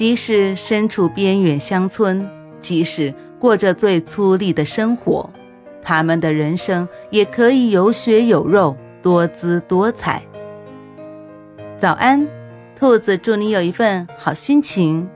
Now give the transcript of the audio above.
即使身处边远乡村，即使过着最粗粝的生活，他们的人生也可以有血有肉，多姿多彩。早安，兔子，祝你有一份好心情。